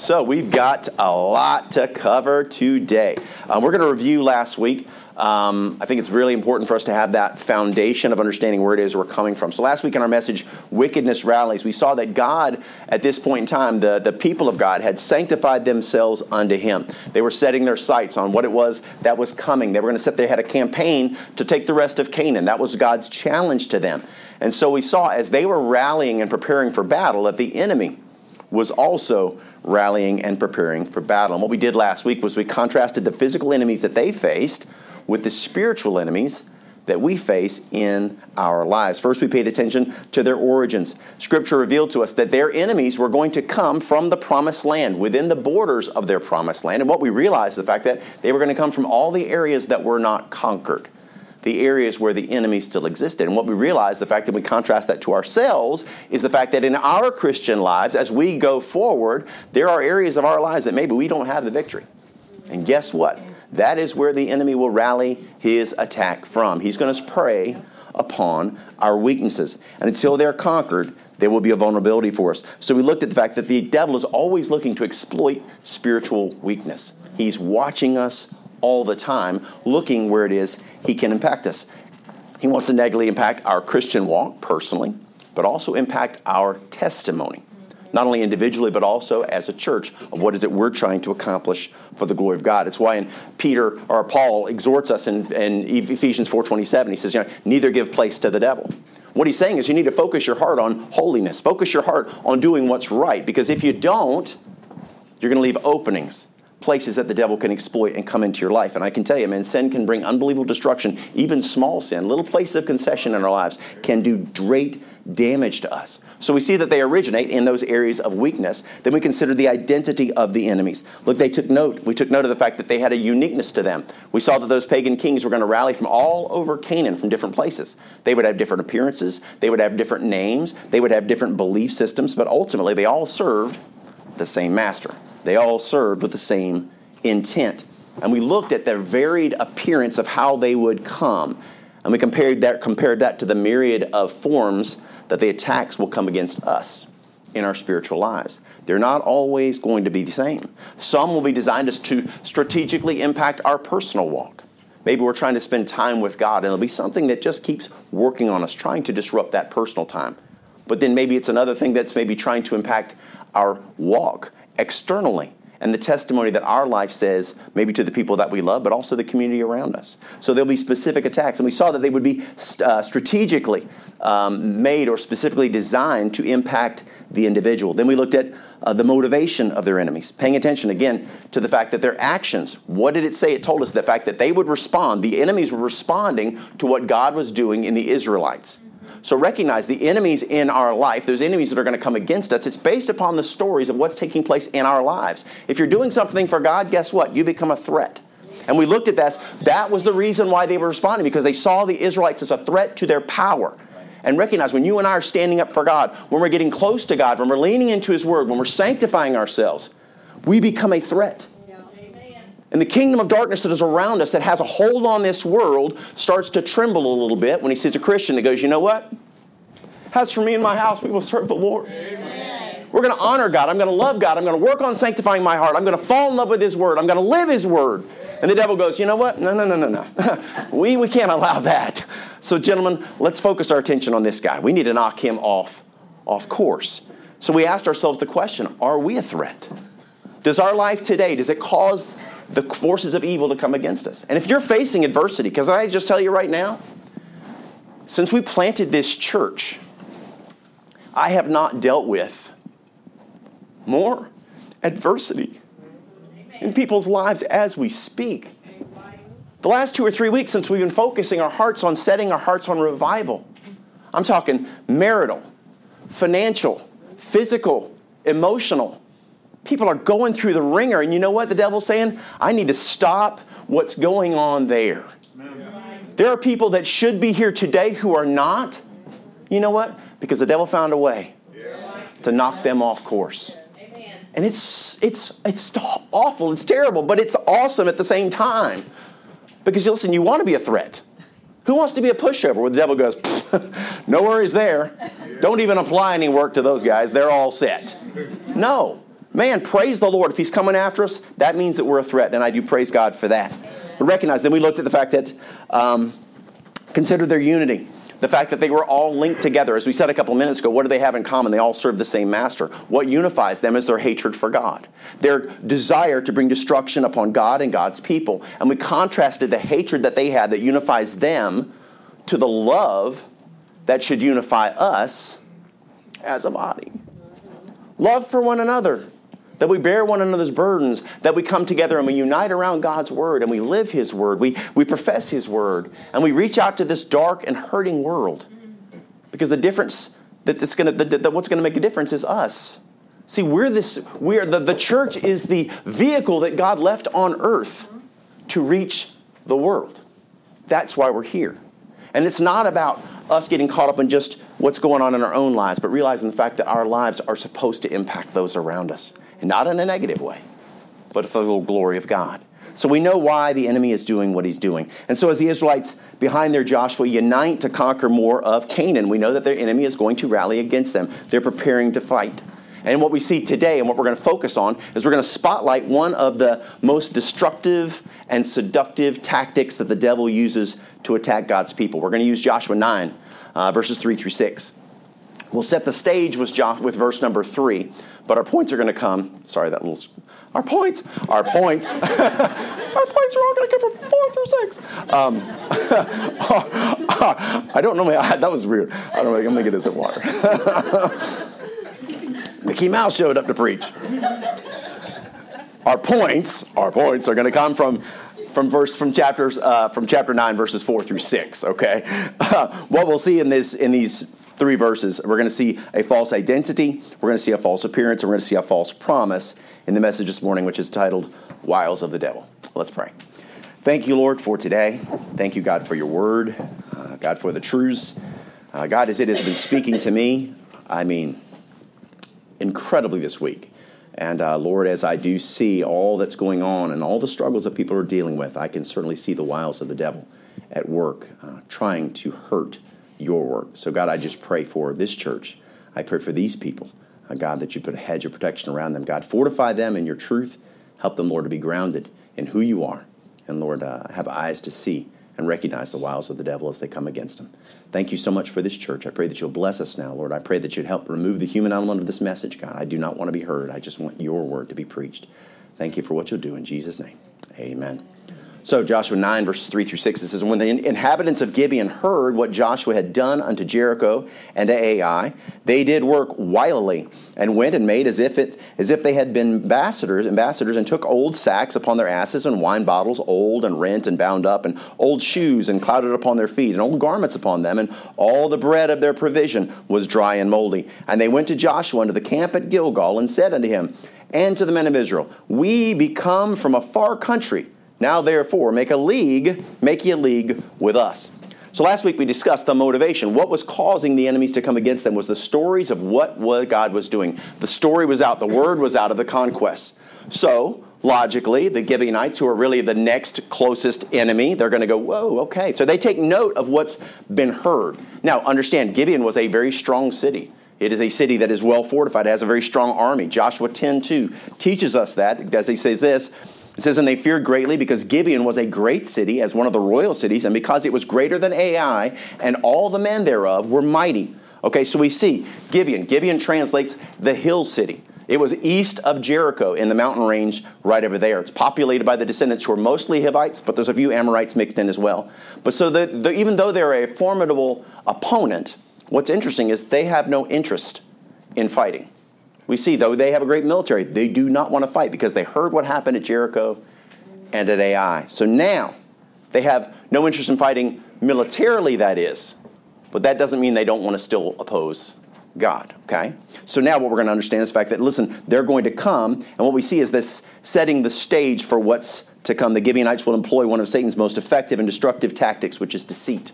So we've got a lot to cover today. Um, we're going to review last week. Um, I think it's really important for us to have that foundation of understanding where it is we're coming from. So, last week in our message, Wickedness Rallies, we saw that God, at this point in time, the, the people of God, had sanctified themselves unto Him. They were setting their sights on what it was that was coming. They were going to set, they had a campaign to take the rest of Canaan. That was God's challenge to them. And so, we saw as they were rallying and preparing for battle that the enemy was also rallying and preparing for battle. And what we did last week was we contrasted the physical enemies that they faced with the spiritual enemies that we face in our lives. First, we paid attention to their origins. Scripture revealed to us that their enemies were going to come from the promised land, within the borders of their promised land. And what we realized, is the fact that they were going to come from all the areas that were not conquered, the areas where the enemy still existed. And what we realized, the fact that we contrast that to ourselves, is the fact that in our Christian lives, as we go forward, there are areas of our lives that maybe we don't have the victory. And guess what? That is where the enemy will rally his attack from. He's going to prey upon our weaknesses. And until they're conquered, there will be a vulnerability for us. So we looked at the fact that the devil is always looking to exploit spiritual weakness. He's watching us all the time, looking where it is he can impact us. He wants to negatively impact our Christian walk personally, but also impact our testimony not only individually but also as a church of what is it we're trying to accomplish for the glory of god. It's why in peter or paul exhorts us in, in ephesians 4.27 he says you know, neither give place to the devil. What he's saying is you need to focus your heart on holiness. Focus your heart on doing what's right because if you don't you're going to leave openings places that the devil can exploit and come into your life. And I can tell you, man, sin can bring unbelievable destruction. Even small sin, little places of concession in our lives, can do great damage to us. So we see that they originate in those areas of weakness. Then we consider the identity of the enemies. Look, they took note. We took note of the fact that they had a uniqueness to them. We saw that those pagan kings were going to rally from all over Canaan from different places. They would have different appearances, they would have different names, they would have different belief systems, but ultimately they all served the same master. They all served with the same intent. And we looked at their varied appearance of how they would come. And we compared that, compared that to the myriad of forms that the attacks will come against us in our spiritual lives. They're not always going to be the same. Some will be designed to strategically impact our personal walk. Maybe we're trying to spend time with God, and it'll be something that just keeps working on us, trying to disrupt that personal time. But then maybe it's another thing that's maybe trying to impact our walk externally and the testimony that our life says, maybe to the people that we love, but also the community around us. So there'll be specific attacks. And we saw that they would be uh, strategically um, made or specifically designed to impact the individual. Then we looked at uh, the motivation of their enemies, paying attention again to the fact that their actions, what did it say? It told us the fact that they would respond, the enemies were responding to what God was doing in the Israelites. So recognize the enemies in our life, those enemies that are going to come against us, it's based upon the stories of what's taking place in our lives. If you're doing something for God, guess what? You become a threat. And we looked at this. That was the reason why they were responding, because they saw the Israelites as a threat to their power. And recognize when you and I are standing up for God, when we're getting close to God, when we're leaning into His Word, when we're sanctifying ourselves, we become a threat. And the kingdom of darkness that is around us that has a hold on this world starts to tremble a little bit when he sees a Christian that goes, you know what? As for me and my house, we will serve the Lord. Amen. We're going to honor God. I'm going to love God. I'm going to work on sanctifying my heart. I'm going to fall in love with His Word. I'm going to live His Word. And the devil goes, you know what? No, no, no, no, no. we, we can't allow that. So, gentlemen, let's focus our attention on this guy. We need to knock him off, off course. So we asked ourselves the question, are we a threat? Does our life today, does it cause the forces of evil to come against us. And if you're facing adversity, because I just tell you right now, since we planted this church, I have not dealt with more adversity in people's lives as we speak. The last two or three weeks since we've been focusing our hearts on setting our hearts on revival, I'm talking marital, financial, physical, emotional, People are going through the wringer, and you know what the devil's saying? I need to stop what's going on there. There are people that should be here today who are not. You know what? Because the devil found a way to knock them off course. And it's it's it's awful, it's terrible, but it's awesome at the same time. Because listen, you want to be a threat. Who wants to be a pushover where the devil goes, no worries there. Don't even apply any work to those guys. They're all set. No. Man, praise the Lord. If he's coming after us, that means that we're a threat, and I do praise God for that. But recognize, then we looked at the fact that um, consider their unity. The fact that they were all linked together. As we said a couple of minutes ago, what do they have in common? They all serve the same master. What unifies them is their hatred for God, their desire to bring destruction upon God and God's people. And we contrasted the hatred that they had that unifies them to the love that should unify us as a body. Love for one another that we bear one another's burdens, that we come together and we unite around God's word and we live his word, we, we profess his word, and we reach out to this dark and hurting world. Because the difference that gonna, what's going to make a difference is us. See, we're this, we're the, the church is the vehicle that God left on earth to reach the world. That's why we're here. And it's not about us getting caught up in just what's going on in our own lives, but realizing the fact that our lives are supposed to impact those around us not in a negative way, but for the glory of God. So we know why the enemy is doing what he's doing. And so as the Israelites behind their Joshua unite to conquer more of Canaan, we know that their enemy is going to rally against them. They're preparing to fight. And what we see today and what we're going to focus on is we're going to spotlight one of the most destructive and seductive tactics that the devil uses to attack God's people. We're going to use Joshua 9, uh, verses 3 through 6. We'll set the stage with, with verse number 3. But our points are going to come. Sorry, that little. Our points. Our points. our points are all going to come from four through six. Um, I don't know. That was weird. I don't know. I'm going to get this in water. Mickey Mouse showed up to preach. Our points. Our points are going to come from from verse from chapters uh, from chapter nine verses four through six. Okay, uh, what we'll see in this in these three verses, we're going to see a false identity, we're going to see a false appearance, and we're going to see a false promise in the message this morning, which is titled Wiles of the Devil. Let's pray. Thank you, Lord, for today. Thank you, God, for your word, uh, God, for the truths. Uh, God, as it has been speaking to me, I mean, incredibly this week. And uh, Lord, as I do see all that's going on and all the struggles that people are dealing with, I can certainly see the wiles of the devil at work, uh, trying to hurt your work. So, God, I just pray for this church. I pray for these people, uh, God, that you put a hedge of protection around them. God, fortify them in your truth. Help them, Lord, to be grounded in who you are. And, Lord, uh, have eyes to see and recognize the wiles of the devil as they come against them. Thank you so much for this church. I pray that you'll bless us now, Lord. I pray that you'd help remove the human element of this message, God. I do not want to be heard. I just want your word to be preached. Thank you for what you'll do in Jesus' name. Amen. So, Joshua 9, verses 3 through 6, it says, When the inhabitants of Gibeon heard what Joshua had done unto Jericho and to Ai, they did work wilily and went and made as if, it, as if they had been ambassadors, ambassadors and took old sacks upon their asses and wine bottles, old and rent and bound up, and old shoes and clouded upon their feet, and old garments upon them, and all the bread of their provision was dry and moldy. And they went to Joshua unto the camp at Gilgal and said unto him, and to the men of Israel, We be come from a far country now, therefore, make a league, make ye a league with us. So last week we discussed the motivation. What was causing the enemies to come against them was the stories of what, God was doing. The story was out, the word was out of the conquest. So, logically, the Gibeonites, who are really the next closest enemy, they're going to go, whoa, okay. So they take note of what's been heard. Now, understand, Gibeon was a very strong city. It is a city that is well fortified, it has a very strong army. Joshua 10 2 teaches us that, as he says this it says, And they feared greatly because Gibeon was a great city, as one of the royal cities, and because it was greater than Ai, and all the men thereof were mighty. Okay, so we see Gibeon. Gibeon translates the hill city. It was east of Jericho in the mountain range right over there. It's populated by the descendants who are mostly Hivites, but there's a few Amorites mixed in as well. But so the, the, even though they're a formidable opponent, what's interesting is they have no interest in fighting. We see, though, they have a great military. They do not want to fight because they heard what happened at Jericho and at Ai. So now they have no interest in fighting militarily, that is. But that doesn't mean they don't want to still oppose God, okay? So now what we're going to understand is the fact that, listen, they're going to come, and what we see is this setting the stage for what's to come. The Gibeonites will employ one of Satan's most effective and destructive tactics, which is deceit.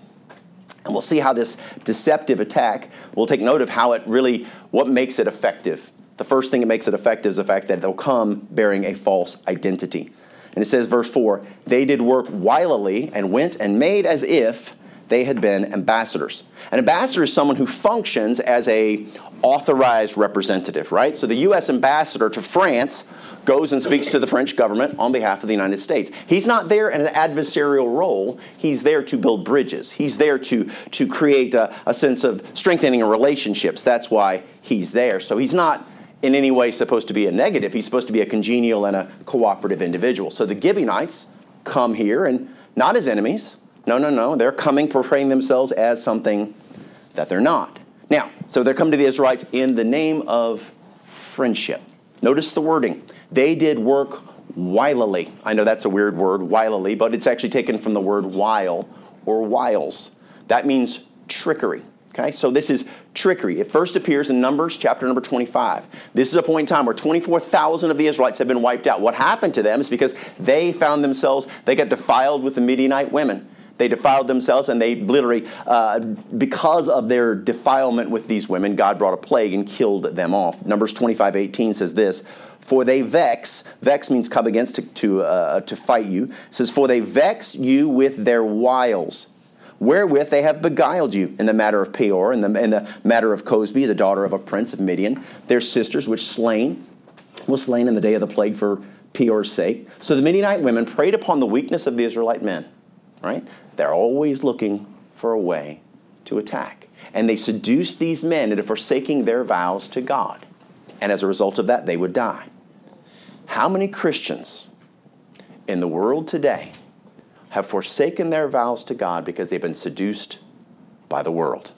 And we'll see how this deceptive attack, we'll take note of how it really, what makes it effective. The first thing that makes it effective is the fact that they'll come bearing a false identity. And it says, verse 4 they did work wilily and went and made as if they had been ambassadors. An ambassador is someone who functions as a authorized representative, right? So the U.S. ambassador to France goes and speaks to the French government on behalf of the United States. He's not there in an adversarial role. He's there to build bridges. He's there to, to create a, a sense of strengthening relationships. That's why he's there. So he's not in any way supposed to be a negative. He's supposed to be a congenial and a cooperative individual. So the Gibeonites come here and not as enemies. No, no, no. They're coming portraying themselves as something that they're not. Now, so they're coming to the Israelites in the name of friendship. Notice the wording. They did work wilily. I know that's a weird word, wilily, but it's actually taken from the word wile or wiles. That means trickery. Okay, so this is trickery. It first appears in Numbers chapter number 25. This is a point in time where 24,000 of the Israelites have been wiped out. What happened to them is because they found themselves, they got defiled with the Midianite women. They defiled themselves, and they literally, uh, because of their defilement with these women, God brought a plague and killed them off. Numbers 25 18 says this For they vex, vex means come against to, to, uh, to fight you, it says, For they vex you with their wiles wherewith they have beguiled you in the matter of Peor, in the, in the matter of Cozbi, the daughter of a prince of Midian, their sisters, which slain, was slain in the day of the plague for Peor's sake. So the Midianite women preyed upon the weakness of the Israelite men. Right? They're always looking for a way to attack. And they seduced these men into forsaking their vows to God. And as a result of that, they would die. How many Christians in the world today have forsaken their vows to God because they've been seduced by the world?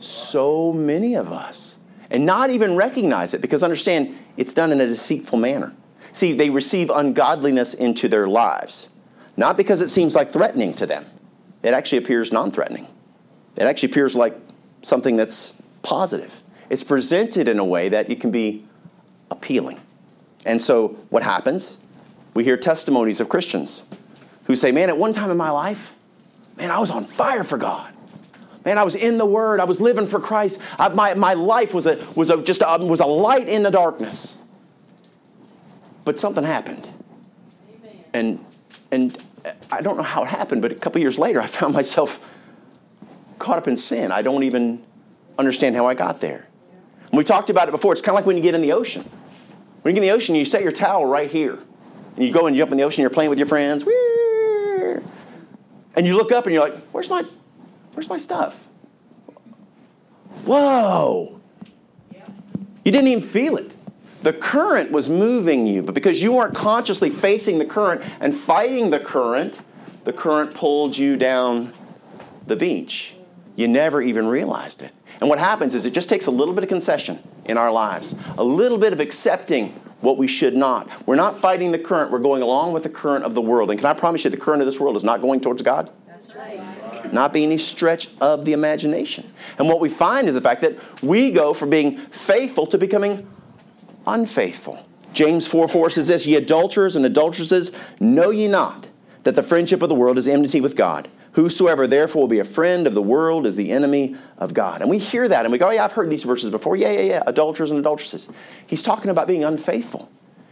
So many of us. And not even recognize it because understand it's done in a deceitful manner. See, they receive ungodliness into their lives. Not because it seems like threatening to them, it actually appears non threatening. It actually appears like something that's positive. It's presented in a way that it can be appealing. And so, what happens? We hear testimonies of Christians who say, Man, at one time in my life, man, I was on fire for God. Man, I was in the Word. I was living for Christ. I, my, my life was, a, was a, just a, was a light in the darkness. But something happened. Amen. And, and I don't know how it happened, but a couple years later, I found myself caught up in sin. I don't even understand how I got there. And we talked about it before. It's kind of like when you get in the ocean. When you get in the ocean, you set your towel right here. And you go and jump in the ocean, you're playing with your friends. And you look up and you're like, where's my, where's my stuff? Whoa. You didn't even feel it. The current was moving you, but because you weren't consciously facing the current and fighting the current, the current pulled you down the beach. You never even realized it. And what happens is it just takes a little bit of concession in our lives, a little bit of accepting what we should not. We're not fighting the current, we're going along with the current of the world. And can I promise you, the current of this world is not going towards God? That's right. Not by any stretch of the imagination. And what we find is the fact that we go from being faithful to becoming unfaithful. James 4 4 says this Ye adulterers and adulteresses, know ye not that the friendship of the world is enmity with God. Whosoever therefore will be a friend of the world is the enemy of God. And we hear that and we go, oh, yeah, I've heard these verses before. Yeah, yeah, yeah, adulterers and adulteresses. He's talking about being unfaithful.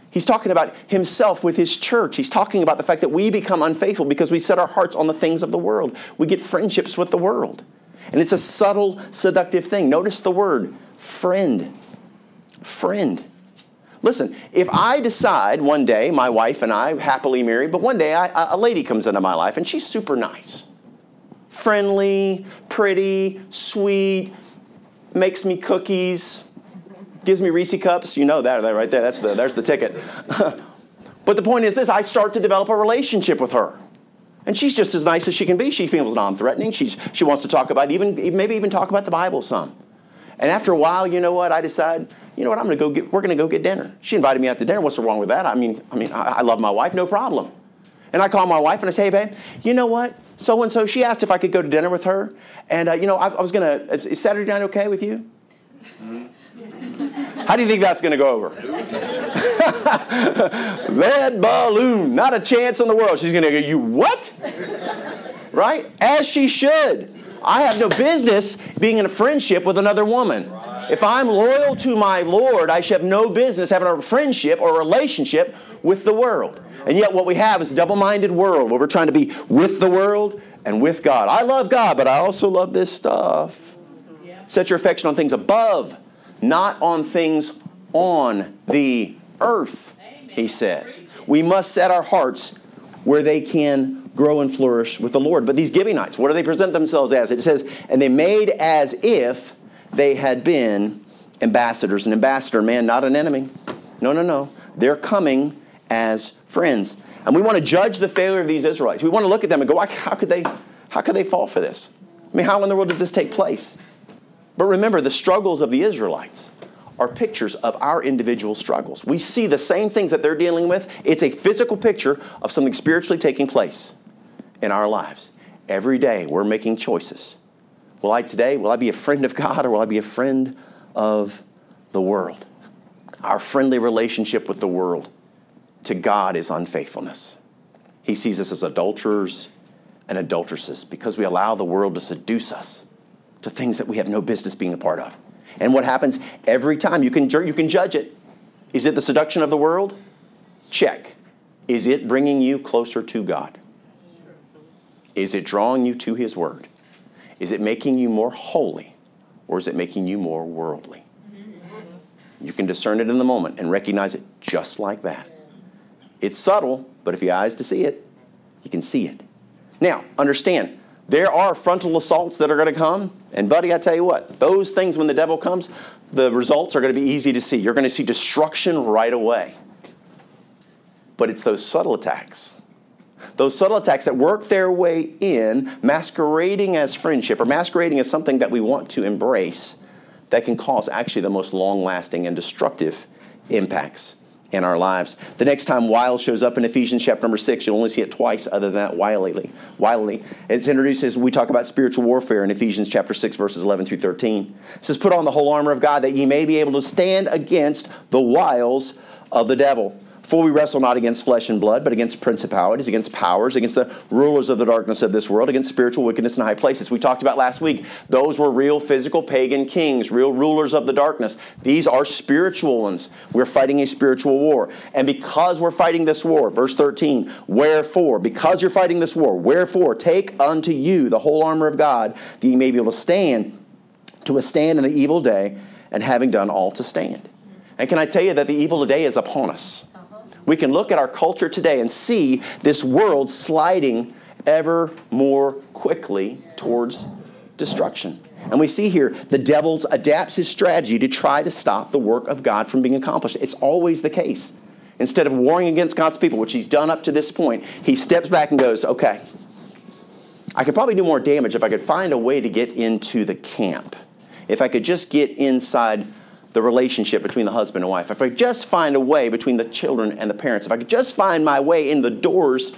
He's talking about himself with his church. He's talking about the fact that we become unfaithful because we set our hearts on the things of the world. We get friendships with the world. And it's a subtle, seductive thing. Notice the word friend. Friend. Listen, if I decide one day, my wife and I, happily married, but one day I, a lady comes into my life and she's super nice, friendly, pretty, sweet, makes me cookies, gives me Reese cups. You know that right there. That's the, there's the ticket. but the point is this I start to develop a relationship with her. And she's just as nice as she can be. She feels non threatening. She wants to talk about, even, maybe even talk about the Bible some. And after a while, you know what? I decide, you know what? I'm going to go get. We're going to go get dinner. She invited me out to dinner. What's wrong with that? I mean, I mean, I, I love my wife, no problem. And I call my wife and I say, hey, babe, you know what? So and so, she asked if I could go to dinner with her, and uh, you know, I, I was going to. Is Saturday night okay with you? How do you think that's going to go over? Lead balloon, not a chance in the world. She's going to go, you what? Right? As she should. I have no business being in a friendship with another woman. If I'm loyal to my Lord, I should have no business having a friendship or a relationship with the world. And yet, what we have is a double minded world where we're trying to be with the world and with God. I love God, but I also love this stuff. Set your affection on things above, not on things on the earth, he says. We must set our hearts where they can grow and flourish with the Lord. But these Gibeonites, what do they present themselves as? It says, and they made as if they had been ambassadors. An ambassador, man, not an enemy. No, no, no. They're coming as friends. And we want to judge the failure of these Israelites. We want to look at them and go, how could they, how could they fall for this? I mean, how in the world does this take place? But remember, the struggles of the Israelites are pictures of our individual struggles. We see the same things that they're dealing with. It's a physical picture of something spiritually taking place in our lives. Every day we're making choices. Will I today, will I be a friend of God or will I be a friend of the world? Our friendly relationship with the world to God is unfaithfulness. He sees us as adulterers and adulteresses because we allow the world to seduce us to things that we have no business being a part of. And what happens every time? You can, you can judge it. Is it the seduction of the world? Check. Is it bringing you closer to God? Is it drawing you to His Word? Is it making you more holy or is it making you more worldly? You can discern it in the moment and recognize it just like that. It's subtle, but if you have eyes to see it, you can see it. Now, understand, there are frontal assaults that are going to come. And, buddy, I tell you what, those things, when the devil comes, the results are going to be easy to see. You're going to see destruction right away. But it's those subtle attacks, those subtle attacks that work their way in, masquerading as friendship or masquerading as something that we want to embrace, that can cause actually the most long lasting and destructive impacts in our lives. The next time wile shows up in Ephesians chapter number six, you'll only see it twice other than that wildly. wildly. It's introduced as we talk about spiritual warfare in Ephesians chapter 6, verses 11 through 13. It says, Put on the whole armor of God that ye may be able to stand against the wiles of the devil. For we wrestle not against flesh and blood, but against principalities, against powers, against the rulers of the darkness of this world, against spiritual wickedness in high places. We talked about last week. Those were real physical pagan kings, real rulers of the darkness. These are spiritual ones. We're fighting a spiritual war. And because we're fighting this war, verse 13, wherefore, because you're fighting this war, wherefore, take unto you the whole armor of God, that ye may be able to stand, to withstand in the evil day, and having done all to stand. And can I tell you that the evil day is upon us? We can look at our culture today and see this world sliding ever more quickly towards destruction. And we see here the devil adapts his strategy to try to stop the work of God from being accomplished. It's always the case. Instead of warring against God's people, which he's done up to this point, he steps back and goes, okay, I could probably do more damage if I could find a way to get into the camp. If I could just get inside the relationship between the husband and wife, if I could just find a way between the children and the parents, if I could just find my way in the doors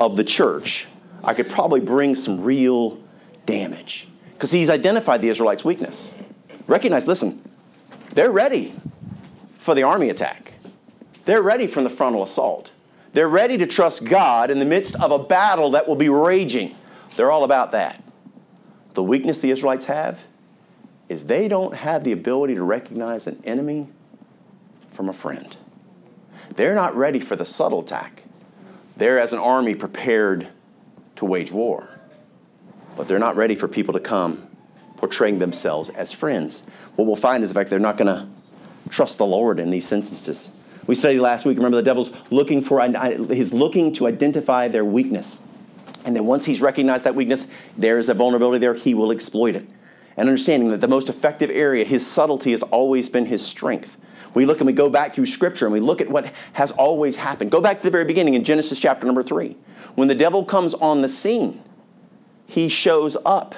of the church, I could probably bring some real damage. Because he's identified the Israelites' weakness. Recognize, listen, they're ready for the army attack. They're ready for the frontal assault. They're ready to trust God in the midst of a battle that will be raging. They're all about that. The weakness the Israelites have is they don't have the ability to recognize an enemy from a friend. They're not ready for the subtle attack. They're, as an army, prepared to wage war. But they're not ready for people to come portraying themselves as friends. What we'll find is, in fact, they're not going to trust the Lord in these instances. We studied last week, remember, the devil's looking for, he's looking to identify their weakness. And then once he's recognized that weakness, there is a vulnerability there, he will exploit it and understanding that the most effective area, his subtlety, has always been his strength. We look and we go back through Scripture and we look at what has always happened. Go back to the very beginning in Genesis chapter number three. When the devil comes on the scene, he shows up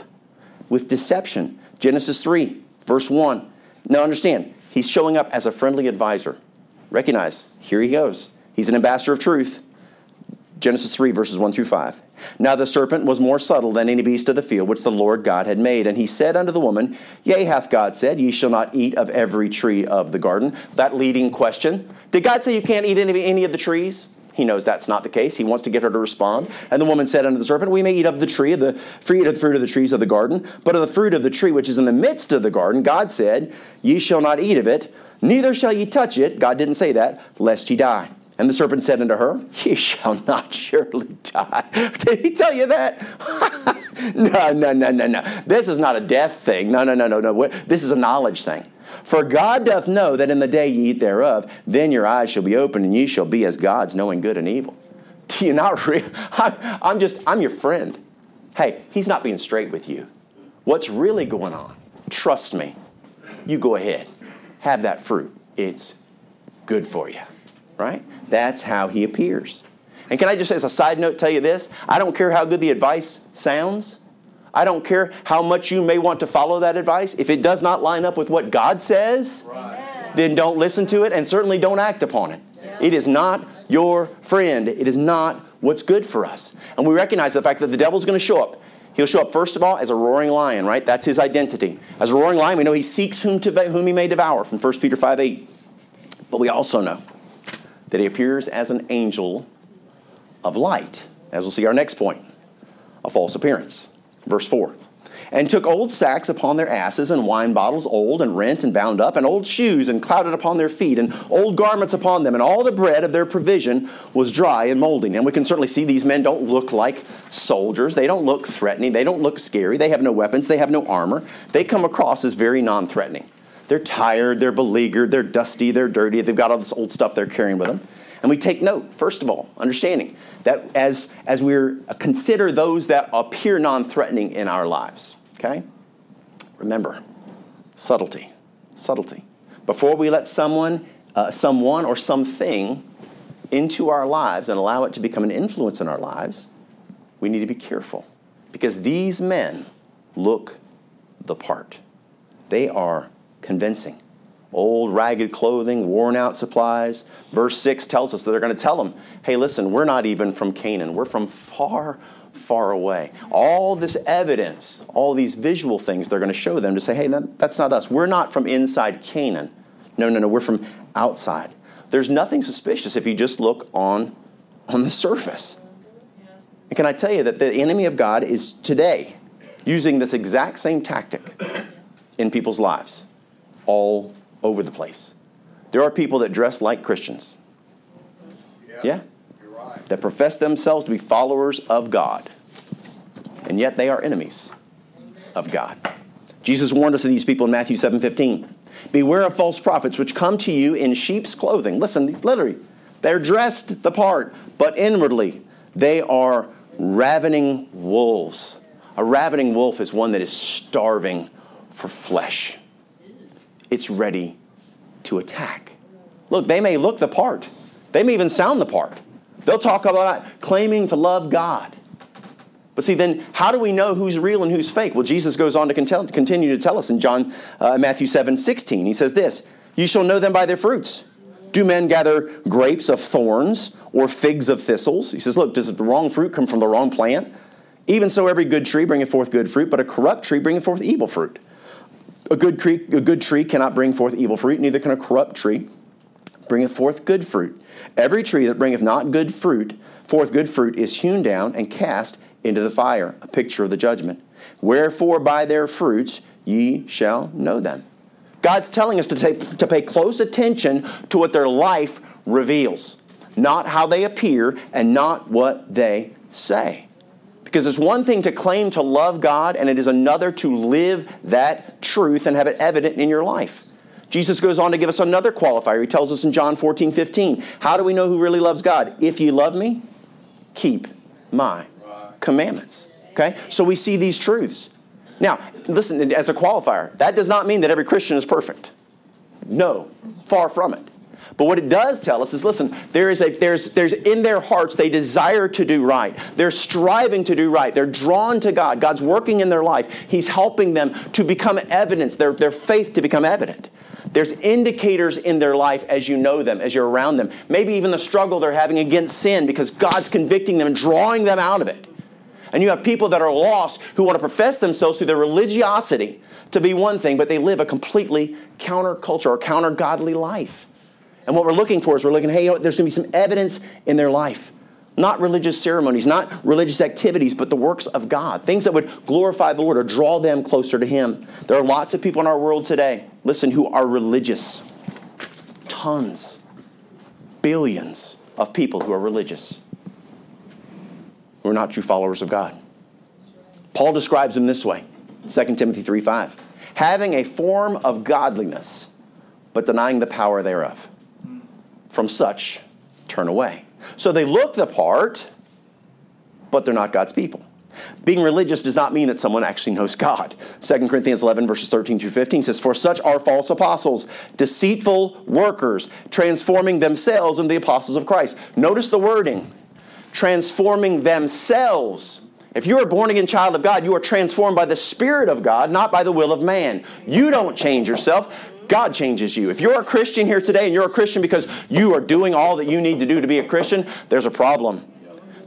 with deception. Genesis 3, verse 1. Now understand, he's showing up as a friendly advisor. Recognize, here he goes. He's an ambassador of truth. Genesis 3, verses 1 through 5. Now the serpent was more subtle than any beast of the field which the Lord God had made. And he said unto the woman, Yea, hath God said, Ye shall not eat of every tree of the garden. That leading question. Did God say you can't eat any, any of the trees? He knows that's not the case. He wants to get her to respond. And the woman said unto the serpent, We may eat of the tree of the fruit of the fruit of the trees of the garden, but of the fruit of the tree which is in the midst of the garden, God said, Ye shall not eat of it, neither shall ye touch it. God didn't say that, lest ye die. And the serpent said unto her, Ye shall not surely die. Did he tell you that? no, no, no, no, no. This is not a death thing. No, no, no, no, no. This is a knowledge thing. For God doth know that in the day ye eat thereof, then your eyes shall be opened, and ye shall be as gods, knowing good and evil. Do you not real? I'm just, I'm your friend. Hey, he's not being straight with you. What's really going on? Trust me. You go ahead. Have that fruit. It's good for you right? That's how he appears. And can I just, as a side note, tell you this? I don't care how good the advice sounds. I don't care how much you may want to follow that advice. If it does not line up with what God says, right. then don't listen to it and certainly don't act upon it. Yeah. It is not your friend. It is not what's good for us. And we recognize the fact that the devil's going to show up. He'll show up, first of all, as a roaring lion, right? That's his identity. As a roaring lion, we know he seeks whom, to, whom he may devour from 1 Peter 5 8. But we also know that he appears as an angel of light, as we'll see our next point a false appearance. Verse 4 and took old sacks upon their asses, and wine bottles old and rent and bound up, and old shoes and clouded upon their feet, and old garments upon them, and all the bread of their provision was dry and molding. And we can certainly see these men don't look like soldiers. They don't look threatening. They don't look scary. They have no weapons. They have no armor. They come across as very non threatening. They're tired, they're beleaguered, they're dusty, they're dirty, they've got all this old stuff they're carrying with them. And we take note, first of all, understanding that as, as we consider those that appear non threatening in our lives, okay? Remember, subtlety, subtlety. Before we let someone, uh, someone or something into our lives and allow it to become an influence in our lives, we need to be careful because these men look the part. They are convincing. Old, ragged clothing, worn out supplies. Verse 6 tells us that they're going to tell them, hey, listen, we're not even from Canaan. We're from far, far away. All this evidence, all these visual things they're going to show them to say, hey, that, that's not us. We're not from inside Canaan. No, no, no, we're from outside. There's nothing suspicious if you just look on, on the surface. And can I tell you that the enemy of God is today using this exact same tactic in people's lives all over the place. There are people that dress like Christians. Yeah. yeah? Right. That profess themselves to be followers of God. And yet they are enemies of God. Jesus warned us of these people in Matthew 7 15. Beware of false prophets which come to you in sheep's clothing. Listen, literally, they're dressed the part, but inwardly they are ravening wolves. A ravening wolf is one that is starving for flesh it's ready to attack. Look, they may look the part, they may even sound the part. They'll talk about claiming to love God. But see, then how do we know who's real and who's fake? Well, Jesus goes on to continue to tell us in John, uh, Matthew 7 16. He says this You shall know them by their fruits. Do men gather grapes of thorns or figs of thistles? He says, Look, does the wrong fruit come from the wrong plant? Even so, every good tree bringeth forth good fruit, but a corrupt tree bringeth forth evil fruit. A good, tree, a good tree cannot bring forth evil fruit, neither can a corrupt tree bringeth forth good fruit. Every tree that bringeth not good fruit, forth good fruit, is hewn down and cast into the fire, a picture of the judgment. Wherefore by their fruits ye shall know them. God's telling us to, take, to pay close attention to what their life reveals, not how they appear and not what they say. Because it's one thing to claim to love God, and it is another to live that truth and have it evident in your life. Jesus goes on to give us another qualifier. He tells us in John 14, 15, How do we know who really loves God? If ye love me, keep my commandments. Okay? So we see these truths. Now, listen, as a qualifier, that does not mean that every Christian is perfect. No, far from it. But what it does tell us is listen, there is a there's there's in their hearts they desire to do right. They're striving to do right. They're drawn to God. God's working in their life. He's helping them to become evidence, their, their faith to become evident. There's indicators in their life as you know them, as you're around them. Maybe even the struggle they're having against sin because God's convicting them and drawing them out of it. And you have people that are lost who want to profess themselves through their religiosity to be one thing, but they live a completely counterculture or counter godly life. And what we're looking for is we're looking, hey, you know, there's going to be some evidence in their life. Not religious ceremonies, not religious activities, but the works of God. Things that would glorify the Lord or draw them closer to Him. There are lots of people in our world today, listen, who are religious. Tons. Billions. of people who are religious, who are not true followers of God. Paul describes them this way 2 Timothy 3 5. Having a form of godliness, but denying the power thereof. From such, turn away. So they look the part, but they're not God's people. Being religious does not mean that someone actually knows God. 2 Corinthians 11, verses 13 through 15 says, For such are false apostles, deceitful workers, transforming themselves into the apostles of Christ. Notice the wording transforming themselves. If you are born again child of God, you are transformed by the Spirit of God, not by the will of man. You don't change yourself. God changes you. If you're a Christian here today and you're a Christian because you are doing all that you need to do to be a Christian, there's a problem.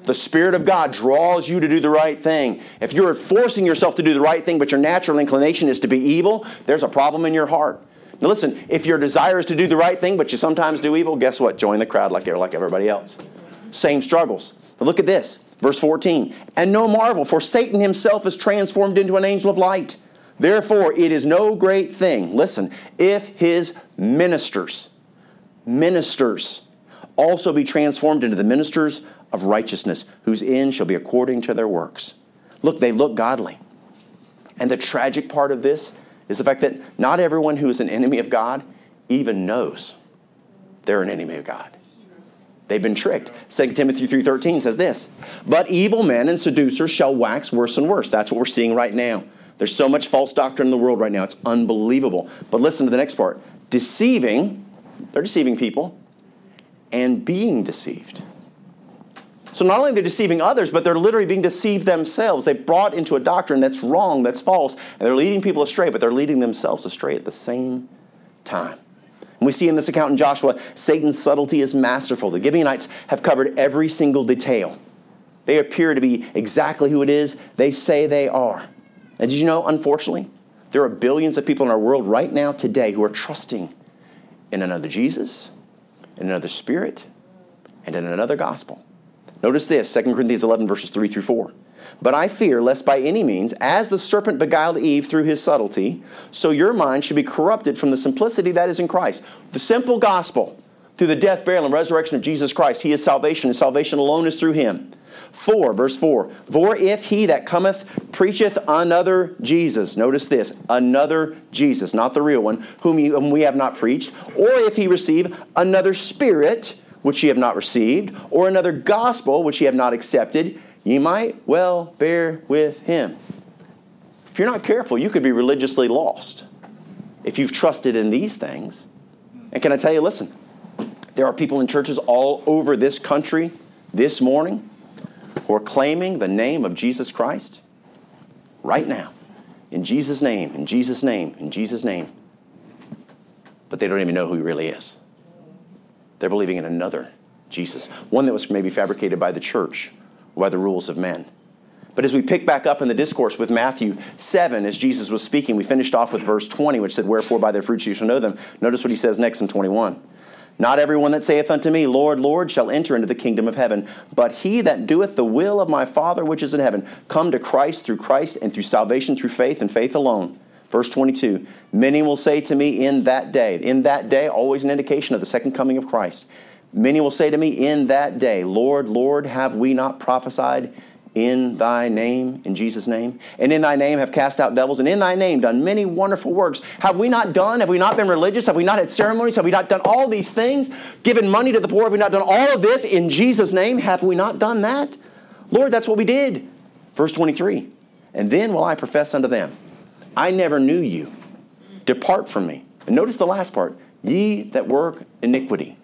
The Spirit of God draws you to do the right thing. If you're forcing yourself to do the right thing, but your natural inclination is to be evil, there's a problem in your heart. Now, listen, if your desire is to do the right thing, but you sometimes do evil, guess what? Join the crowd like, like everybody else. Same struggles. Look at this, verse 14. And no marvel, for Satan himself is transformed into an angel of light. Therefore, it is no great thing, listen, if his ministers, ministers, also be transformed into the ministers of righteousness, whose end shall be according to their works. Look, they look godly. And the tragic part of this is the fact that not everyone who is an enemy of God even knows they're an enemy of God. They've been tricked. 2 Timothy 3:13 says this, "But evil men and seducers shall wax worse and worse." That's what we're seeing right now. There's so much false doctrine in the world right now. It's unbelievable. But listen to the next part. Deceiving, they're deceiving people and being deceived. So not only they're deceiving others, but they're literally being deceived themselves. They brought into a doctrine that's wrong, that's false, and they're leading people astray, but they're leading themselves astray at the same time. And we see in this account in Joshua, Satan's subtlety is masterful. The Gibeonites have covered every single detail. They appear to be exactly who it is they say they are. And did you know, unfortunately, there are billions of people in our world right now today who are trusting in another Jesus, in another spirit, and in another gospel. Notice this 2 Corinthians 11, verses 3 through 4. But I fear lest by any means, as the serpent beguiled Eve through his subtlety, so your mind should be corrupted from the simplicity that is in Christ. The simple gospel, through the death, burial, and resurrection of Jesus Christ, he is salvation, and salvation alone is through him. 4, verse 4 For if he that cometh preacheth another Jesus, notice this, another Jesus, not the real one, whom, you, whom we have not preached, or if he receive another spirit, which ye have not received, or another gospel which ye have not accepted, ye might well bear with him. If you're not careful, you could be religiously lost if you've trusted in these things. And can I tell you, listen, there are people in churches all over this country this morning who are claiming the name of Jesus Christ right now. In Jesus' name, in Jesus' name, in Jesus' name. But they don't even know who he really is. They're believing in another Jesus, one that was maybe fabricated by the church by the rules of men. But as we pick back up in the discourse with Matthew 7, as Jesus was speaking, we finished off with verse 20, which said, Wherefore by their fruits you shall know them. Notice what he says next in 21. Not everyone that saith unto me, Lord, Lord, shall enter into the kingdom of heaven, but he that doeth the will of my Father which is in heaven. Come to Christ through Christ and through salvation through faith and faith alone. Verse 22 Many will say to me in that day, in that day, always an indication of the second coming of Christ. Many will say to me in that day, Lord, Lord, have we not prophesied in thy name, in Jesus' name? And in thy name have cast out devils, and in thy name done many wonderful works. Have we not done? Have we not been religious? Have we not had ceremonies? Have we not done all these things? Given money to the poor? Have we not done all of this in Jesus' name? Have we not done that? Lord, that's what we did. Verse 23 And then will I profess unto them, I never knew you. Depart from me. And notice the last part ye that work iniquity.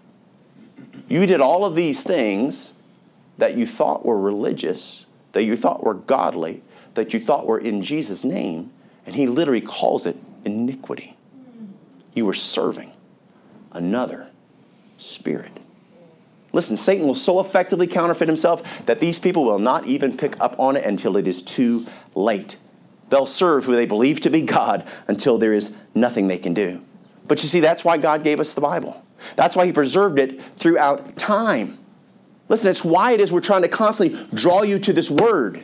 You did all of these things that you thought were religious, that you thought were godly, that you thought were in Jesus' name, and he literally calls it iniquity. You were serving another spirit. Listen, Satan will so effectively counterfeit himself that these people will not even pick up on it until it is too late. They'll serve who they believe to be God until there is nothing they can do. But you see, that's why God gave us the Bible. That's why He preserved it throughout time. Listen, it's why it is we're trying to constantly draw you to this word.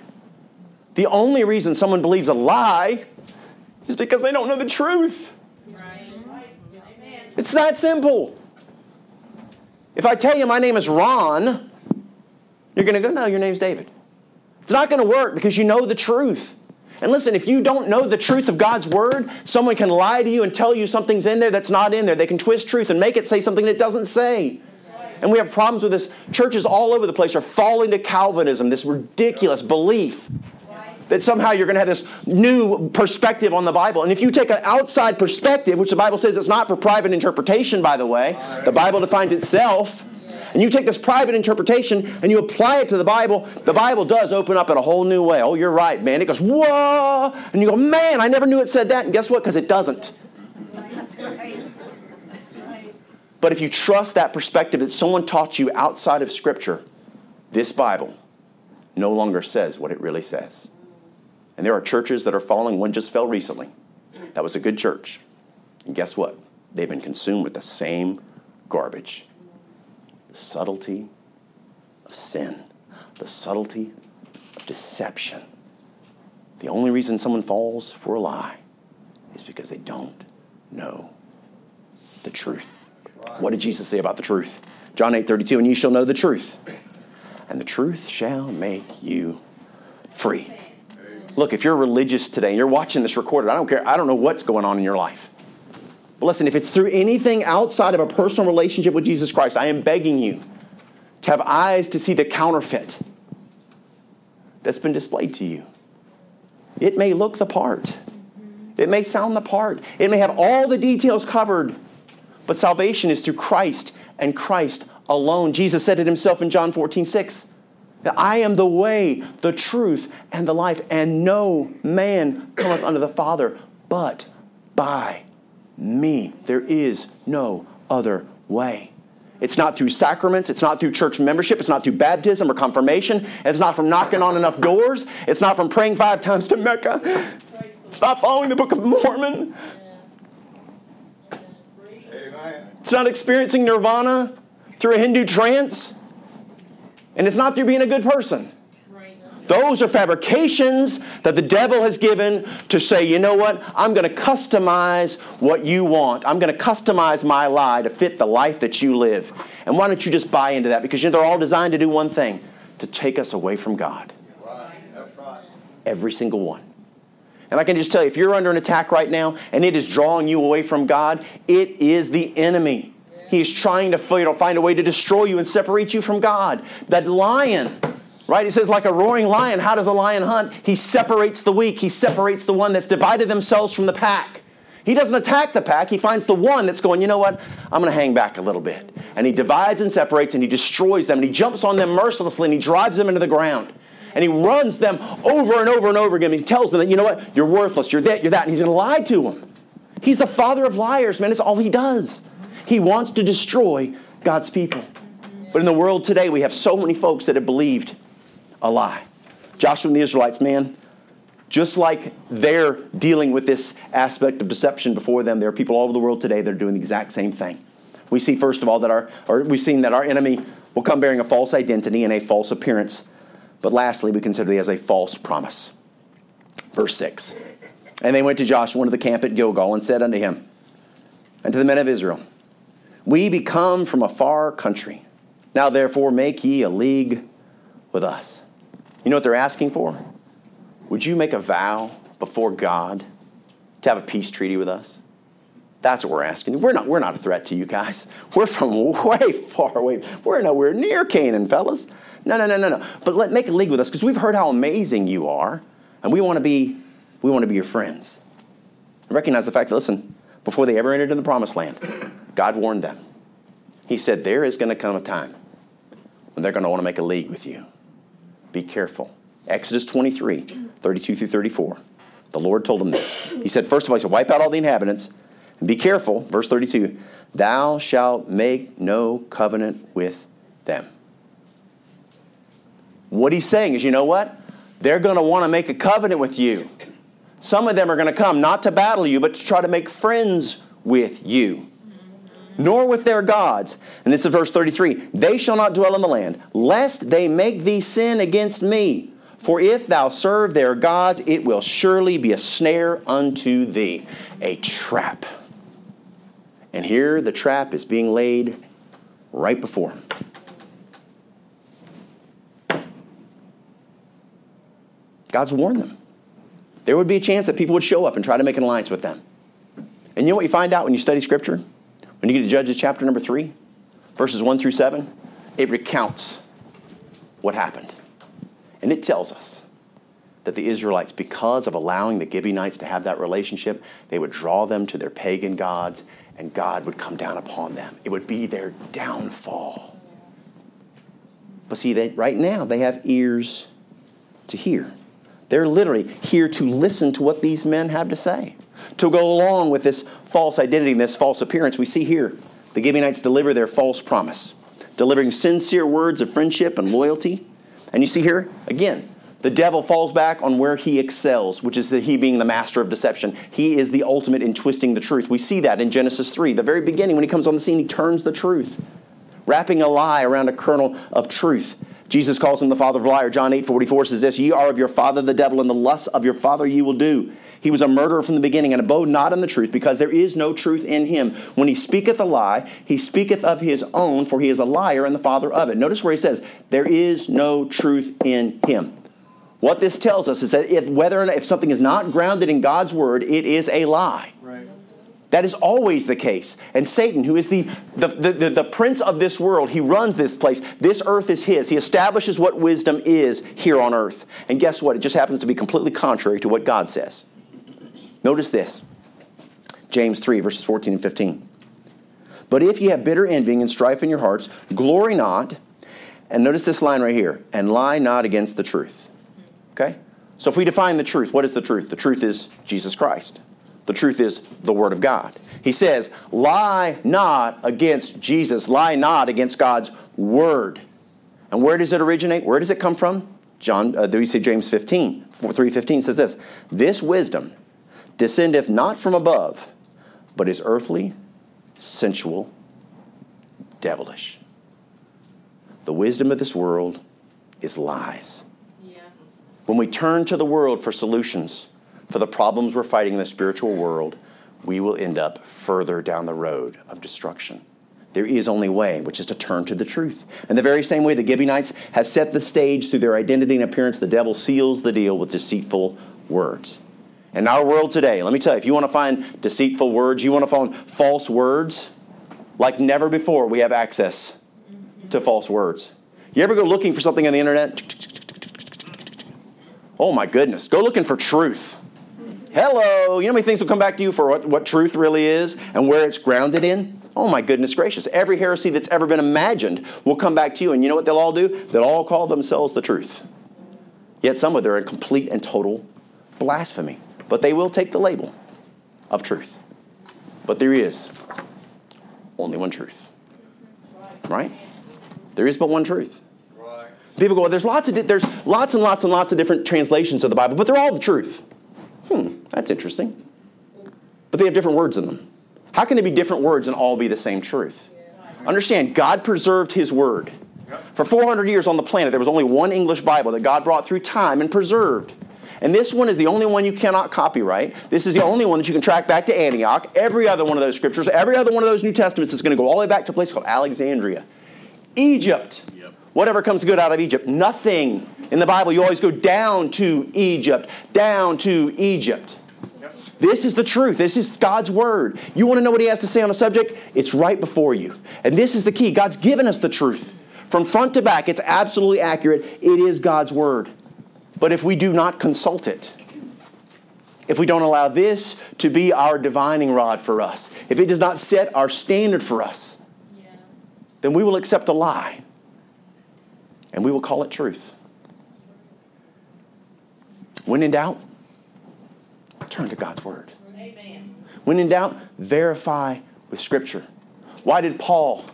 The only reason someone believes a lie is because they don't know the truth. Right. It's that simple. If I tell you my name is Ron, you're going to go, no, your name's David. It's not going to work because you know the truth. And listen, if you don't know the truth of God's word, someone can lie to you and tell you something's in there that's not in there. They can twist truth and make it say something it doesn't say. And we have problems with this. Churches all over the place are falling to Calvinism, this ridiculous belief that somehow you're going to have this new perspective on the Bible. And if you take an outside perspective, which the Bible says it's not for private interpretation, by the way, the Bible defines itself and you take this private interpretation and you apply it to the Bible, the Bible does open up in a whole new way. Oh, you're right, man. It goes, whoa. And you go, man, I never knew it said that. And guess what? Because it doesn't. But if you trust that perspective that someone taught you outside of Scripture, this Bible no longer says what it really says. And there are churches that are falling. One just fell recently. That was a good church. And guess what? They've been consumed with the same garbage the subtlety of sin, the subtlety of deception. The only reason someone falls for a lie is because they don't know the truth. What did Jesus say about the truth? John 8 32, and you shall know the truth, and the truth shall make you free. Look, if you're religious today and you're watching this recorded, I don't care, I don't know what's going on in your life. But listen, if it's through anything outside of a personal relationship with Jesus Christ, I am begging you to have eyes to see the counterfeit that's been displayed to you. It may look the part, it may sound the part, it may have all the details covered, but salvation is through Christ and Christ alone. Jesus said it himself in John 14, 6. That I am the way, the truth, and the life, and no man cometh unto the Father but by me. There is no other way. It's not through sacraments. It's not through church membership. It's not through baptism or confirmation. It's not from knocking on enough doors. It's not from praying five times to Mecca. It's not following the Book of Mormon. It's not experiencing nirvana through a Hindu trance. And it's not through being a good person. Those are fabrications that the devil has given to say, you know what? I'm going to customize what you want. I'm going to customize my lie to fit the life that you live. And why don't you just buy into that? Because you know, they're all designed to do one thing to take us away from God. Every single one. And I can just tell you, if you're under an attack right now and it is drawing you away from God, it is the enemy. He is trying to find a way to destroy you and separate you from God. That lion Right? He says, like a roaring lion, how does a lion hunt? He separates the weak, he separates the one that's divided themselves from the pack. He doesn't attack the pack, he finds the one that's going, you know what? I'm going to hang back a little bit. And he divides and separates and he destroys them and he jumps on them mercilessly and he drives them into the ground. And he runs them over and over and over again. He tells them that, you know what? You're worthless, you're that, you're that. And he's going to lie to them. He's the father of liars, man. It's all he does. He wants to destroy God's people. But in the world today, we have so many folks that have believed a lie. Joshua and the Israelites, man, just like they're dealing with this aspect of deception before them, there are people all over the world today that are doing the exact same thing. We see, first of all, that our, or we've seen that our enemy will come bearing a false identity and a false appearance. But lastly, we consider he as a false promise. Verse 6. And they went to Joshua into the camp at Gilgal and said unto him, and to the men of Israel, We be come from a far country. Now therefore make ye a league with us. You know what they're asking for? Would you make a vow before God to have a peace treaty with us? That's what we're asking. We're not, we're not a threat to you guys. We're from way far away. We're nowhere near Canaan, fellas. No, no, no, no, no. But let make a league with us because we've heard how amazing you are, and we want to be we want to be your friends. And recognize the fact that listen, before they ever entered in the promised land, God warned them. He said there is going to come a time when they're going to want to make a league with you. Be careful. Exodus 23, 32 through 34. The Lord told him this. He said, first of all, he said, wipe out all the inhabitants and be careful. Verse 32 Thou shalt make no covenant with them. What he's saying is, you know what? They're going to want to make a covenant with you. Some of them are going to come not to battle you, but to try to make friends with you nor with their gods. And this is verse 33 They shall not dwell in the land, lest they make thee sin against me. For if thou serve their gods, it will surely be a snare unto thee, a trap. And here the trap is being laid right before him. God's warned them. There would be a chance that people would show up and try to make an alliance with them. And you know what you find out when you study Scripture? When you get to Judges chapter number 3, verses 1 through 7, it recounts what happened. And it tells us that the Israelites, because of allowing the Gibeonites to have that relationship, they would draw them to their pagan gods and God would come down upon them. It would be their downfall. But see, they, right now they have ears to hear. They're literally here to listen to what these men have to say, to go along with this false identity, and this false appearance. We see here the Gibeonites deliver their false promise, delivering sincere words of friendship and loyalty. And you see here, again, the devil falls back on where he excels, which is the, he being the master of deception. He is the ultimate in twisting the truth. We see that in Genesis 3. The very beginning, when he comes on the scene, he turns the truth, wrapping a lie around a kernel of truth. Jesus calls him the father of liar. John 8 44 says this Ye are of your father the devil, and the lusts of your father ye will do. He was a murderer from the beginning, and abode not in the truth, because there is no truth in him. When he speaketh a lie, he speaketh of his own, for he is a liar and the father of it. Notice where he says, There is no truth in him. What this tells us is that if, whether or not, if something is not grounded in God's word, it is a lie. Right. That is always the case. And Satan, who is the, the, the, the, prince of this world, he runs this place. This earth is his. He establishes what wisdom is here on earth. And guess what? It just happens to be completely contrary to what God says. Notice this James 3, verses 14 and 15. But if you have bitter envying and strife in your hearts, glory not. And notice this line right here and lie not against the truth. Okay? So if we define the truth, what is the truth? The truth is Jesus Christ. The truth is the Word of God. He says, lie not against Jesus, lie not against God's Word. And where does it originate? Where does it come from? John, uh, we see James 15, 3.15 says this, This wisdom descendeth not from above, but is earthly, sensual, devilish. The wisdom of this world is lies. When we turn to the world for solutions for the problems we're fighting in the spiritual world, we will end up further down the road of destruction. There is only way, which is to turn to the truth. In the very same way the Gibeonites have set the stage through their identity and appearance, the devil seals the deal with deceitful words. In our world today, let me tell you, if you want to find deceitful words, you want to find false words, like never before, we have access to false words. You ever go looking for something on the internet? Oh my goodness, go looking for truth. Hello, you know how many things will come back to you for what, what truth really is and where it's grounded in? Oh my goodness gracious. Every heresy that's ever been imagined will come back to you, and you know what they'll all do? They'll all call themselves the truth. Yet some of them are complete and total blasphemy. But they will take the label of truth. But there is only one truth. Right? There is but one truth. People go, well, there's lots of di- there's lots and lots and lots of different translations of the Bible, but they're all the truth. Hmm, that's interesting. But they have different words in them. How can there be different words and all be the same truth? Understand, God preserved His Word. For 400 years on the planet, there was only one English Bible that God brought through time and preserved. And this one is the only one you cannot copyright. This is the only one that you can track back to Antioch. Every other one of those scriptures, every other one of those New Testaments is going to go all the way back to a place called Alexandria. Egypt whatever comes good out of Egypt. Nothing in the Bible. You always go down to Egypt, down to Egypt. This is the truth. This is God's word. You want to know what He has to say on a subject? It's right before you. And this is the key. God's given us the truth. From front to back, it's absolutely accurate. It is God's word. But if we do not consult it, if we don't allow this to be our divining rod for us, if it does not set our standard for us, yeah. then we will accept a lie and we will call it truth. When in doubt, turn to God's word. Amen. When in doubt, verify with Scripture. Why did Paul?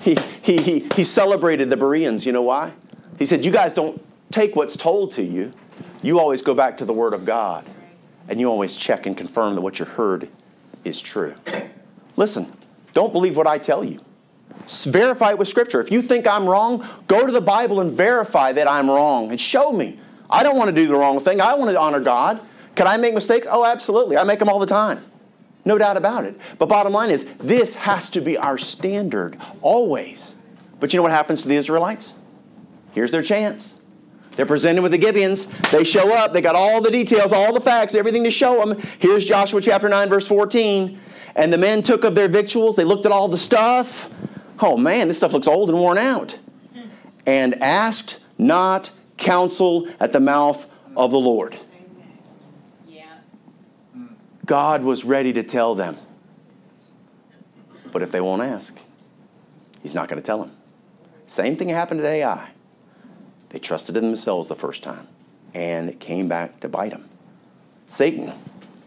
He, he, he, he celebrated the Bereans. You know why? He said, You guys don't take what's told to you. You always go back to the Word of God. And you always check and confirm that what you heard is true. Listen, don't believe what I tell you. Verify it with Scripture. If you think I'm wrong, go to the Bible and verify that I'm wrong and show me. I don't want to do the wrong thing. I want to honor God. Can I make mistakes? Oh, absolutely. I make them all the time. No doubt about it. But bottom line is, this has to be our standard always. But you know what happens to the Israelites? Here's their chance. They're presented with the Gibeons. They show up. They got all the details, all the facts, everything to show them. Here's Joshua chapter 9, verse 14. And the men took of their victuals. They looked at all the stuff. Oh man, this stuff looks old and worn out. And asked not counsel at the mouth of the Lord. God was ready to tell them. But if they won't ask, He's not going to tell them. Same thing happened at Ai. They trusted in themselves the first time, and it came back to bite them. Satan,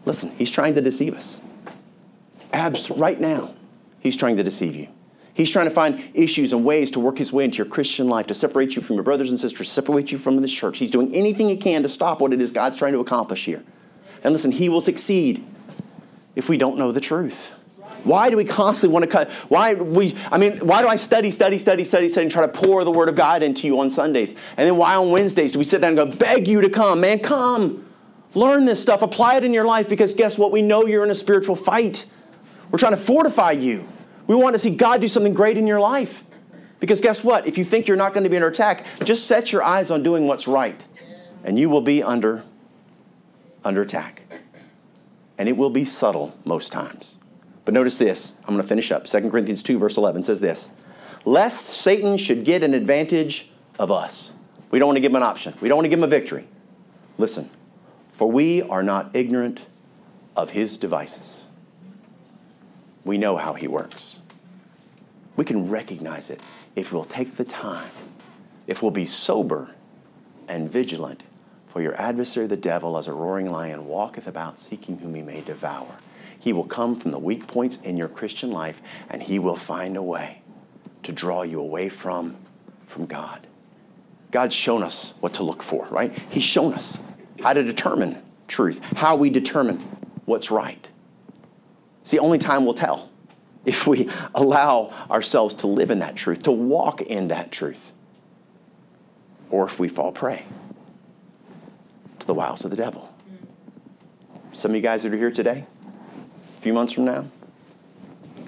listen, he's trying to deceive us. Abs- right now, he's trying to deceive you. He's trying to find issues and ways to work his way into your Christian life, to separate you from your brothers and sisters, separate you from this church. He's doing anything he can to stop what it is God's trying to accomplish here. And listen, he will succeed if we don't know the truth? Why do we constantly want to cut? Why we? I mean, why do I study, study, study, study, study, and try to pour the Word of God into you on Sundays? And then why on Wednesdays do we sit down and go, beg you to come, man, come, learn this stuff, apply it in your life? Because guess what? We know you're in a spiritual fight. We're trying to fortify you. We want to see God do something great in your life. Because guess what? If you think you're not going to be under attack, just set your eyes on doing what's right, and you will be under under attack and it will be subtle most times. But notice this. I'm going to finish up. 2 Corinthians 2, verse 11 says this Lest Satan should get an advantage of us. We don't want to give him an option, we don't want to give him a victory. Listen, for we are not ignorant of his devices. We know how he works. We can recognize it if we'll take the time, if we'll be sober and vigilant for your adversary, the devil, as a roaring lion, walketh about seeking whom he may devour. He will come from the weak points in your Christian life, and he will find a way to draw you away from, from God. God's shown us what to look for, right? He's shown us how to determine truth, how we determine what's right. It's the only time we'll tell if we allow ourselves to live in that truth, to walk in that truth, or if we fall prey to the wiles of the devil. Some of you guys that are here today, a few months from now,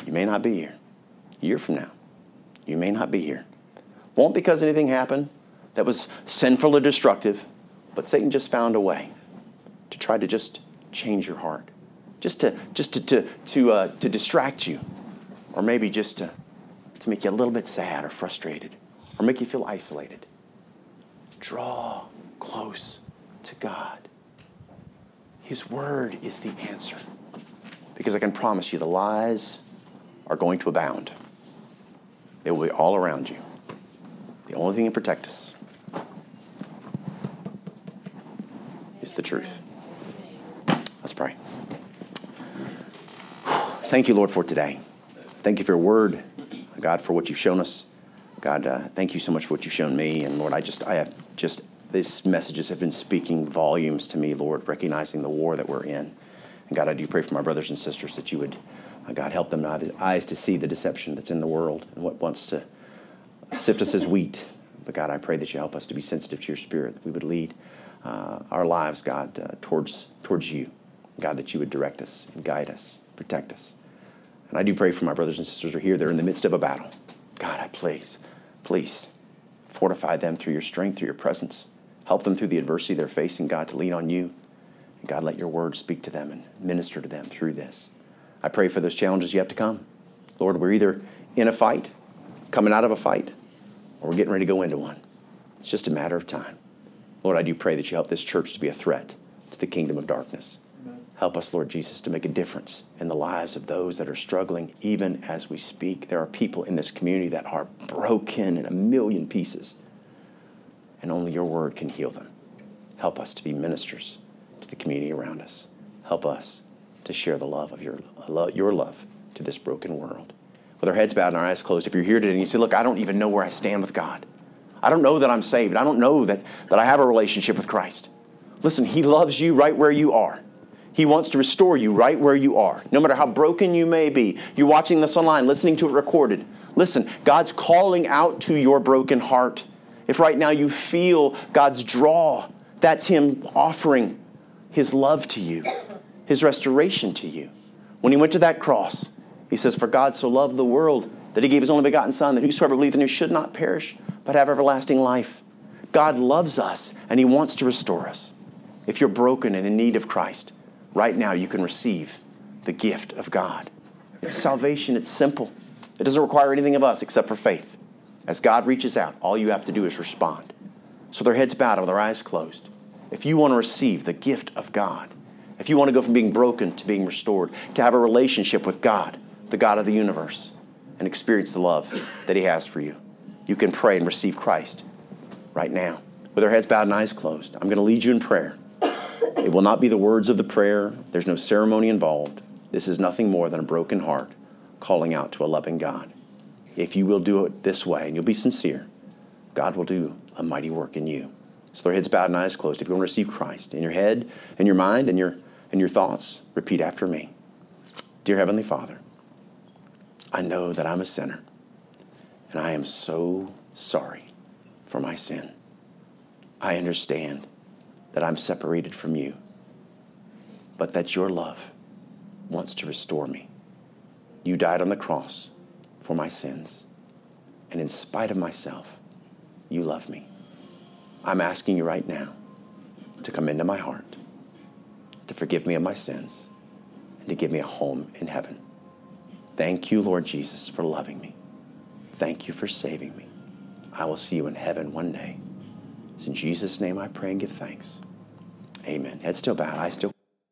you may not be here. A year from now, you may not be here. Won't because anything happened that was sinful or destructive, but Satan just found a way to try to just change your heart, just to just to to to, uh, to distract you, or maybe just to to make you a little bit sad or frustrated, or make you feel isolated. Draw close to God. His word is the answer. Because I can promise you, the lies are going to abound. They will be all around you. The only thing that protect us is the truth. Let's pray. Thank you, Lord, for today. Thank you for your word, God, for what you've shown us. God, uh, thank you so much for what you've shown me. And Lord, I just, I have just these messages have been speaking volumes to me, Lord, recognizing the war that we're in. And God, I do pray for my brothers and sisters that you would, uh, God, help them to have eyes to see the deception that's in the world and what wants to sift us as wheat. But God, I pray that you help us to be sensitive to your spirit, that we would lead uh, our lives, God, uh, towards, towards you. God, that you would direct us and guide us, protect us. And I do pray for my brothers and sisters who are here. They're in the midst of a battle. God, I please, please fortify them through your strength, through your presence. Help them through the adversity they're facing, God, to lean on you. And God, let your word speak to them and minister to them through this. I pray for those challenges yet to come. Lord, we're either in a fight, coming out of a fight, or we're getting ready to go into one. It's just a matter of time. Lord, I do pray that you help this church to be a threat to the kingdom of darkness. Help us, Lord Jesus, to make a difference in the lives of those that are struggling even as we speak. There are people in this community that are broken in a million pieces and only your word can heal them. Help us to be ministers to the community around us. Help us to share the love of your, your love to this broken world. With our heads bowed and our eyes closed, if you're here today and you say, Look, I don't even know where I stand with God, I don't know that I'm saved, I don't know that, that I have a relationship with Christ. Listen, He loves you right where you are. He wants to restore you right where you are, no matter how broken you may be. You're watching this online, listening to it recorded. Listen, God's calling out to your broken heart. If right now you feel God's draw, that's Him offering His love to you, His restoration to you. When he went to that cross, he says, For God so loved the world that he gave his only begotten Son, that whosoever believeth in him should not perish, but have everlasting life. God loves us and he wants to restore us. If you're broken and in need of Christ, right now you can receive the gift of God. It's salvation, it's simple. It doesn't require anything of us except for faith. As God reaches out, all you have to do is respond. So their heads bowed with their eyes closed. If you want to receive the gift of God, if you want to go from being broken to being restored, to have a relationship with God, the God of the universe, and experience the love that He has for you, you can pray and receive Christ right now with our heads bowed and eyes closed. I'm going to lead you in prayer. It will not be the words of the prayer, there's no ceremony involved. This is nothing more than a broken heart calling out to a loving God. If you will do it this way and you'll be sincere, God will do a mighty work in you. So their heads bowed and eyes closed. If you want to receive Christ in your head, in your mind, and your, and your thoughts, repeat after me. Dear Heavenly Father, I know that I'm a sinner, and I am so sorry for my sin. I understand that I'm separated from you, but that your love wants to restore me. You died on the cross for my sins, and in spite of myself, you love me. I'm asking you right now to come into my heart, to forgive me of my sins, and to give me a home in heaven. Thank you, Lord Jesus, for loving me. Thank you for saving me. I will see you in heaven one day. It's in Jesus' name I pray and give thanks. Amen. Head still bowed, eyes still